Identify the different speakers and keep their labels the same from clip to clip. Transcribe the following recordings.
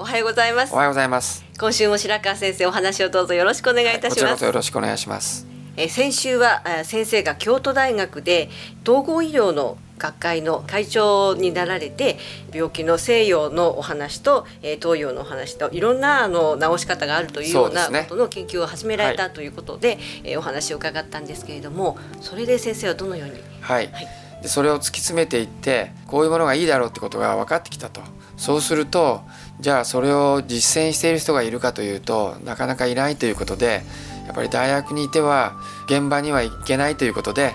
Speaker 1: おはようございます。
Speaker 2: おはようございます。
Speaker 1: 今週も白川先生お話をどうぞよろしくお願いいたし
Speaker 2: こちら
Speaker 1: ます、
Speaker 2: こそよろしくお願いします。
Speaker 1: え先週はえ先生が京都大学で統合医療の学会の会長になられて病気の西洋のお話と、えー東洋のお話といろんなあの治し方があるというようなことの研究を始められた
Speaker 2: は
Speaker 1: ということで、えーお話を伺ったんですけれどもそれで先生はどのように？
Speaker 2: はい、
Speaker 1: はい
Speaker 2: でそれを突き詰めていってこういうものがいいだろうってことが分かってきたと。そうするとじゃあそれを実践している人がいるかというとなかなかいないということでやっぱり大学にいては現場には行けないということで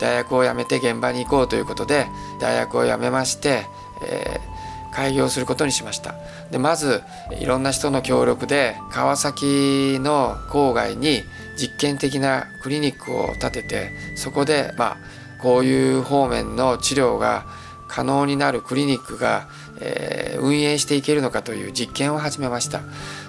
Speaker 2: 大学を辞めて現場に行こうということで大学を辞めまして、えー開業することにしました。でまずいろんな人の協力で川崎の郊外に実験的なクリニックを建ててそこでまあこういう方面の治療が可能になるクリニックが、えー運営していけるのかという実験を始めました。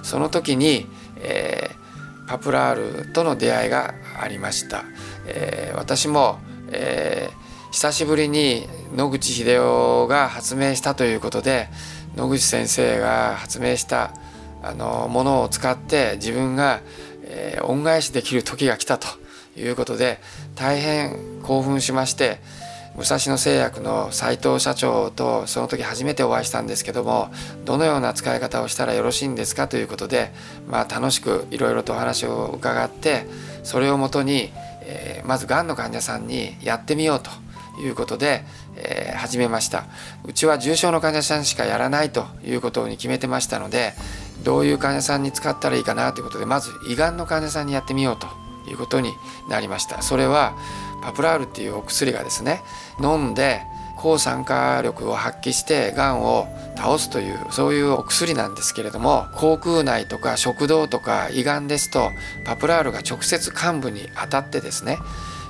Speaker 2: その時に、えーパプラールとの出会いがありました、えー私も、えー久しぶりに野口英世が発明したということで野口先生が発明したあのものを使って自分が、えー恩返しできる時が来たと。いうことで大変興奮しまして武蔵野製薬の斉藤社長とその時初めてお会いしたんですけどもどのような使い方をしたらよろしいんですかということで、まあ、楽しくいろいろとお話を伺ってそれをもとに、えーまずがんの患者さんにやってみようということで、えー始めました。うちは重症の患者さんしかやらないということに決めてましたのでどういう患者さんに使ったらいいかなということでまず胃がんの患者さんにやってみようと。いうことになりました。それはパプラールっていうお薬がですね飲んで抗酸化力を発揮してがんを倒すというそういうお薬なんですけれども口腔内とか食道とか胃がんですとパプラールが直接患部に当たってですね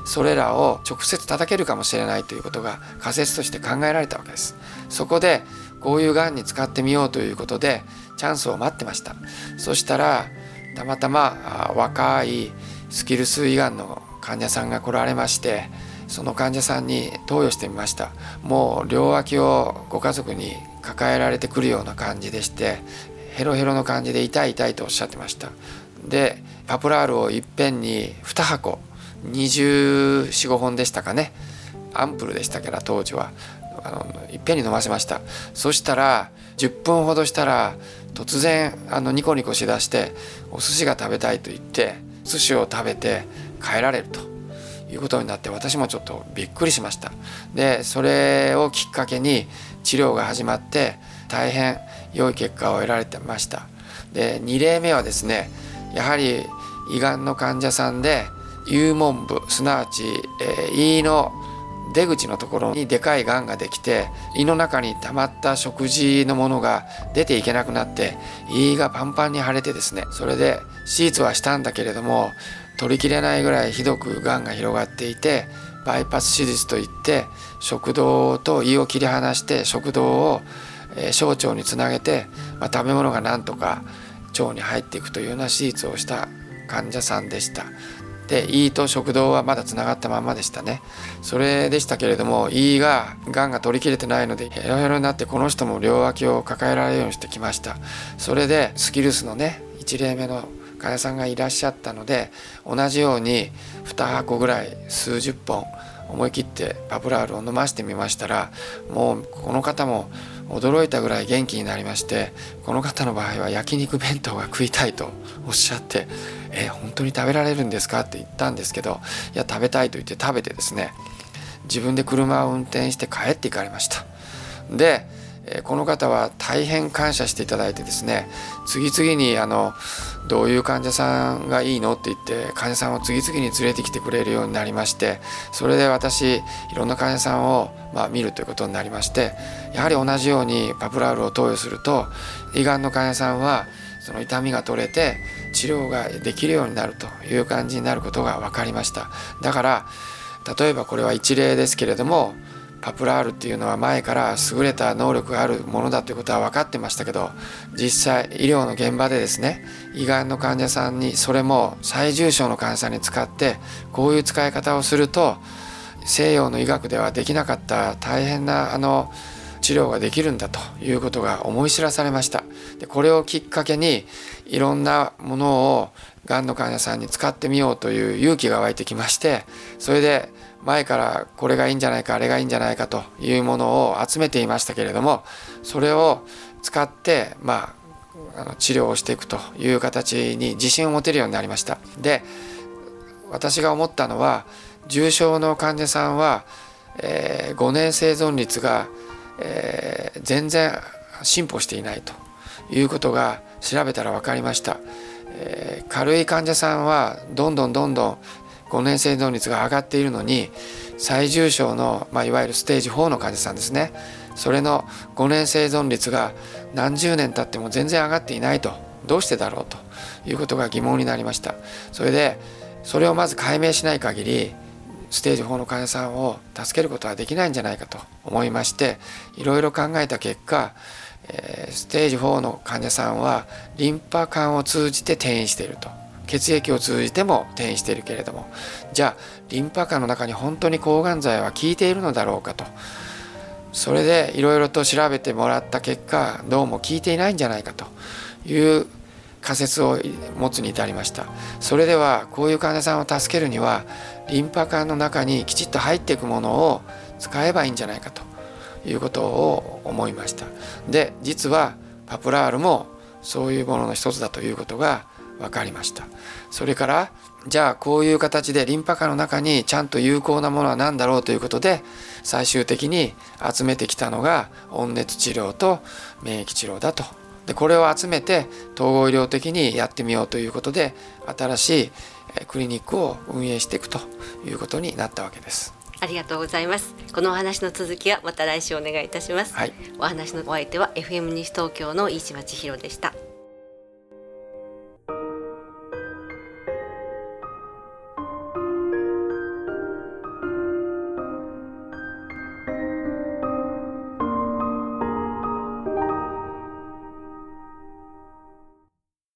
Speaker 2: それらを直接叩けるかもしれないということが仮説として考えられたわけです。そこでこういうがんに使ってみようということでチャンスを待ってました。そしたらたまたま若いスキルス胃がんの患者さんが来られましてその患者さんに投与してみました。もう両脇をご家族に抱えられてくるような感じでしてヘロヘロの感じで痛い痛いとおっしゃってました。でパプラールをいっぺんに2箱245本でしたかね。アンプルでしたから当時は。あのいっぺんに飲ませました。そしたら10分ほどしたら突然あのニコニコしだしてお寿司が食べたいと言って寿司を食べて帰られるということになって私もちょっとびっくりしました。でそれをきっかけに治療が始まって大変良い結果を得られてました。で2例目はですねやはり胃がんの患者さんで幽門部すなわち、えー胃の出口のところにでかいがんができて胃の中に溜まった食事のものが出ていけなくなって胃がパンパンに腫れてですねそれで手術はしたんだけれども取りきれないぐらいひどくがんが広がっていてバイパス手術といって食道と胃を切り離して食道をえー小腸につなげて、まあ、食べ物がなんとか腸に入っていくというような手術をした患者さんでした。で胃と食道はまだつながったままでしたね。それでしたけれども胃ががんが取り切れてないのでヘロヘロになってこの人も両脇を抱えられるようにしてきました。それでスキルスのね1例目の患者さんがいらっしゃったので同じように2箱ぐらい数十本思い切ってパプラールを飲ましてみましたらもうこの方も驚いたぐらい元気になりましてこの方の場合は焼肉弁当が食いたいとおっしゃって「え本当に食べられるんですか?」って言ったんですけど「いや食べたい」と言って食べてですね自分で車を運転して帰っていかれました。でこの方は大変感謝していただいてですね次々にあのどういう患者さんがいいの？って言って患者さんを次々に連れてきてくれるようになりましてそれで私いろんな患者さんを、まあ、見るということになりましてやはり同じようにパプラールを投与すると胃がんの患者さんはその痛みが取れて治療ができるようになるという感じになることが分かりました。だから例えばこれは一例ですけれどもパプラールっていうのは前から優れた能力があるものだということは分かってましたけど実際医療の現場でですね胃がんの患者さんにそれも最重症の患者さんに使ってこういう使い方をすると西洋の医学ではできなかった大変なあの治療ができるんだということが思い知らされましたでこれをきっかけにいろんなものをがんの患者さんに使ってみようという勇気が湧いてきましてそれで前からこれがいいんじゃないかあれがいいんじゃないかというものを集めていましたけれどもそれを使ってまああの治療をしていくという形に自信を持てるようになりました。で私が思ったのは重症の患者さんは、えー、5年生存率が、えー、全然進歩していないということが調べたら分かりました、えー、軽い患者さんはどんどんどんどん5年生存率が上がっているのに最重症の、まあ、いわゆるステージ4の患者さんですね。それの5年生存率が何十年経っても全然上がっていないと。どうしてだろうということが疑問になりました。それでそれをまず解明しない限りステージ4の患者さんを助けることはできないんじゃないかと思いましていろいろ考えた結果、えー、ステージ4の患者さんはリンパ管を通じて転移していると。血液を通じても転移しているけれども。じゃあリンパ管の中に本当に抗がん剤は効いているのだろうかと。それでいろいろと調べてもらった結果どうも効いていないんじゃないかと。いう仮説を持つに至りました。それではこういう患者さんを助けるにはリンパ管の中にきちっと入っていくものを使えばいいんじゃないかということを思いました。で実はパプラールもそういうものの一つだということが分かりました。それからじゃあこういう形でリンパ管の中にちゃんと有効なものは何だろうということで最終的に集めてきたのが温熱治療と免疫治療だと。でこれを集めて統合医療的にやってみようということで新しいクリニックを運営していくということになったわけです。
Speaker 1: ありがとうございます。このお話の続きはまた来週お願いいたします。はい、お話のお相手は FM 西東京の飯島千尋でした。